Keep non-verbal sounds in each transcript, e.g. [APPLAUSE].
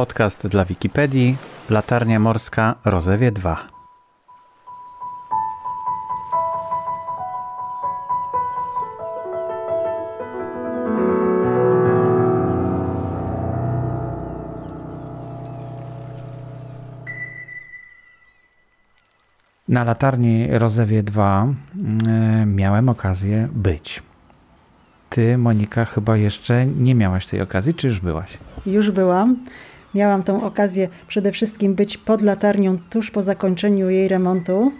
Podcast dla Wikipedii Latarnia Morska Rozewie 2. Na latarni Rozewie 2 e, miałem okazję być. Ty, Monika, chyba jeszcze nie miałaś tej okazji, czy już byłaś? Już byłam. Miałam tą okazję przede wszystkim być pod latarnią tuż po zakończeniu jej remontu.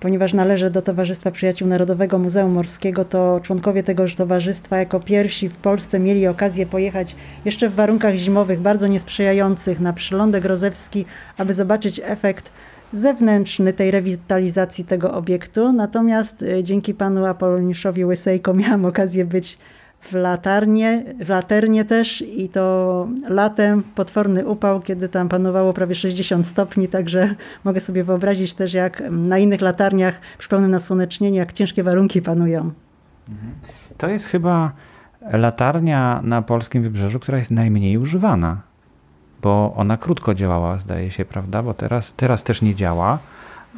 Ponieważ należę do Towarzystwa Przyjaciół Narodowego Muzeum Morskiego, to członkowie tegoż towarzystwa jako pierwsi w Polsce mieli okazję pojechać jeszcze w warunkach zimowych bardzo niesprzyjających na przylądek rozewski, aby zobaczyć efekt zewnętrzny tej rewitalizacji tego obiektu. Natomiast y, dzięki panu Apoloniszowi Łysejko miałam okazję być w latarnie, w laternie też i to latem potworny upał, kiedy tam panowało prawie 60 stopni, także mogę sobie wyobrazić też jak na innych latarniach przy pełnym nasłonecznieniu, jak ciężkie warunki panują. Mhm. To jest chyba latarnia na polskim wybrzeżu, która jest najmniej używana bo ona krótko działała, zdaje się, prawda? Bo teraz, teraz też nie działa,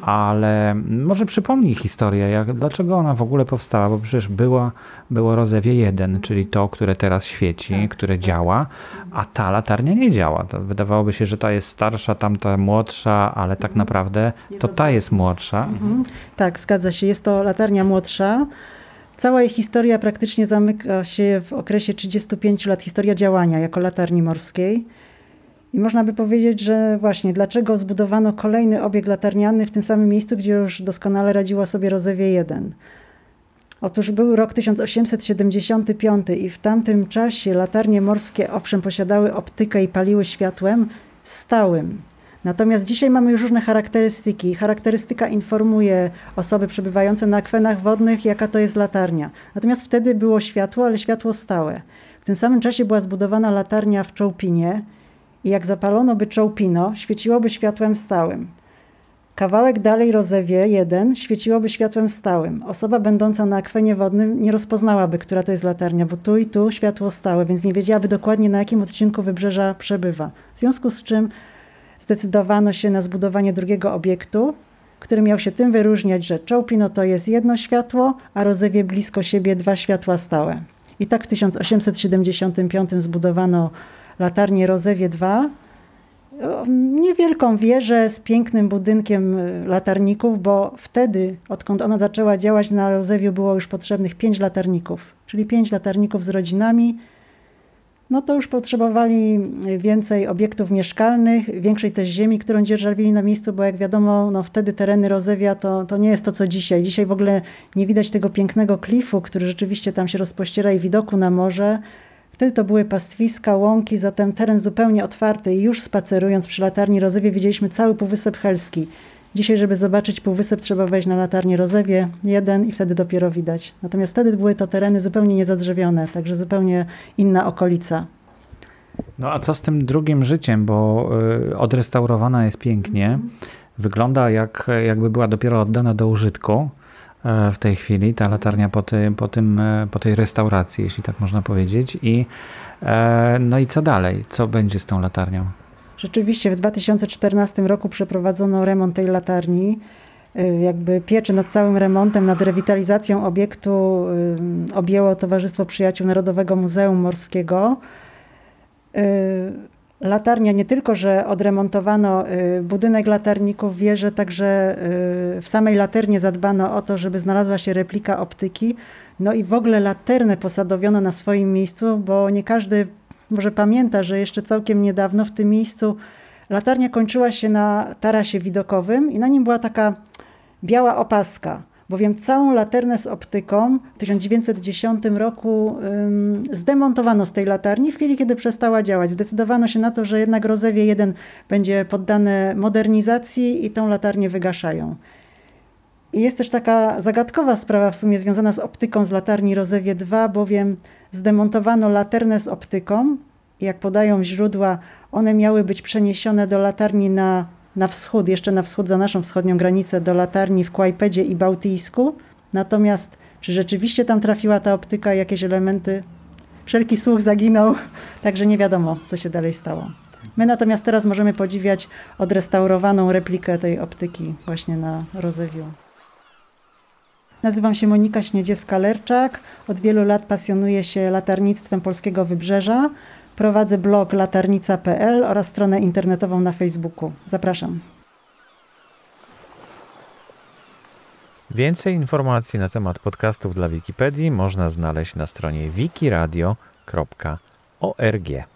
ale może przypomnij historię, jak, dlaczego ona w ogóle powstała, bo przecież była, było Rozewie 1, czyli to, które teraz świeci, tak. które działa, a ta latarnia nie działa. To wydawałoby się, że ta jest starsza, tamta młodsza, ale tak naprawdę to ta jest młodsza. Mhm. Tak, zgadza się. Jest to latarnia młodsza. Cała jej historia praktycznie zamyka się w okresie 35 lat, historia działania jako latarni morskiej. I można by powiedzieć, że właśnie dlaczego zbudowano kolejny obiekt latarniany w tym samym miejscu, gdzie już doskonale radziła sobie Rozewie 1. Otóż był rok 1875 i w tamtym czasie latarnie morskie owszem posiadały optykę i paliły światłem stałym. Natomiast dzisiaj mamy już różne charakterystyki. Charakterystyka informuje osoby przebywające na akwenach wodnych, jaka to jest latarnia. Natomiast wtedy było światło, ale światło stałe. W tym samym czasie była zbudowana latarnia w Czołpinie, i jak zapalono by czołpino, świeciłoby światłem stałym. Kawałek dalej rozewie jeden świeciłoby światłem stałym. Osoba będąca na akwenie wodnym nie rozpoznałaby, która to jest latarnia, bo tu i tu światło stałe, więc nie wiedziałaby dokładnie na jakim odcinku wybrzeża przebywa. W związku z czym zdecydowano się na zbudowanie drugiego obiektu, który miał się tym wyróżniać, że czołpino to jest jedno światło, a rozewie blisko siebie dwa światła stałe. I tak w 1875 zbudowano latarnię Rozewie 2. Niewielką wieżę z pięknym budynkiem y, latarników, bo wtedy, odkąd ona zaczęła działać na Rozewiu, było już potrzebnych pięć latarników, czyli pięć latarników z rodzinami. No to już potrzebowali więcej obiektów mieszkalnych, większej też ziemi, którą dzierżawili na miejscu, bo jak wiadomo, no wtedy tereny Rozewia to, to nie jest to, co dzisiaj. Dzisiaj w ogóle nie widać tego pięknego klifu, który rzeczywiście tam się rozpościera i widoku na morze. Wtedy to były pastwiska, łąki, zatem teren zupełnie otwarty i już spacerując przy latarni Rozewie widzieliśmy cały Półwysep Helski. Dzisiaj, żeby zobaczyć Półwysep, trzeba wejść na latarnię Rozewie jeden i wtedy dopiero widać. Natomiast wtedy były to tereny zupełnie niezadrzewione, także zupełnie inna okolica. No a co z tym drugim życiem, bo y, odrestaurowana jest pięknie. Wygląda jak, jakby była dopiero oddana do użytku. E, w tej chwili, ta latarnia po, ty, po, tym, e, po tej restauracji, jeśli tak można powiedzieć. I, e, no i co dalej? Co będzie z tą latarnią? Rzeczywiście w 2014 roku przeprowadzono remont tej latarni. Jakby pieczę nad całym remontem, nad rewitalizacją obiektu objęło Towarzystwo Przyjaciół Narodowego Muzeum Morskiego. Latarnia nie tylko, że odremontowano y, budynek latarników, wieże, także y, w samej laternie zadbano o to, żeby znalazła się replika optyki. No i w ogóle laternę posadowiono na swoim miejscu, bo nie każdy może pamięta, że jeszcze całkiem niedawno w tym miejscu latarnia kończyła się na tarasie widokowym i na nim była taka biała opaska bowiem całą laternę z optyką w 1910 roku ym, zdemontowano z tej latarni w chwili, kiedy przestała działać. Zdecydowano się na to, że jednak Rozewie 1 będzie poddane modernizacji i tą latarnię wygaszają. I jest też taka zagadkowa sprawa w sumie związana z optyką z latarni Rozewie 2, bowiem zdemontowano laternę z optyką jak podają źródła, one miały być przeniesione do latarni na na wschód, jeszcze na wschód za naszą wschodnią granicę do latarni w Kłajpedzie i Bałtyjsku. Natomiast czy rzeczywiście tam trafiła ta optyka, jakieś elementy? Wszelki słuch zaginął, [LAUGHS] także nie wiadomo, co się dalej stało. My natomiast teraz możemy podziwiać odrestaurowaną replikę tej optyki właśnie na Rozewiu. Nazywam się Monika Śniedziewska-Lerczak. Od wielu lat pasjonuję się latarnictwem polskiego wybrzeża. Prowadzę blog latarnica.pl oraz stronę internetową na Facebooku. Zapraszam. Więcej informacji na temat podcastów dla Wikipedii można znaleźć na stronie wikiradio.org.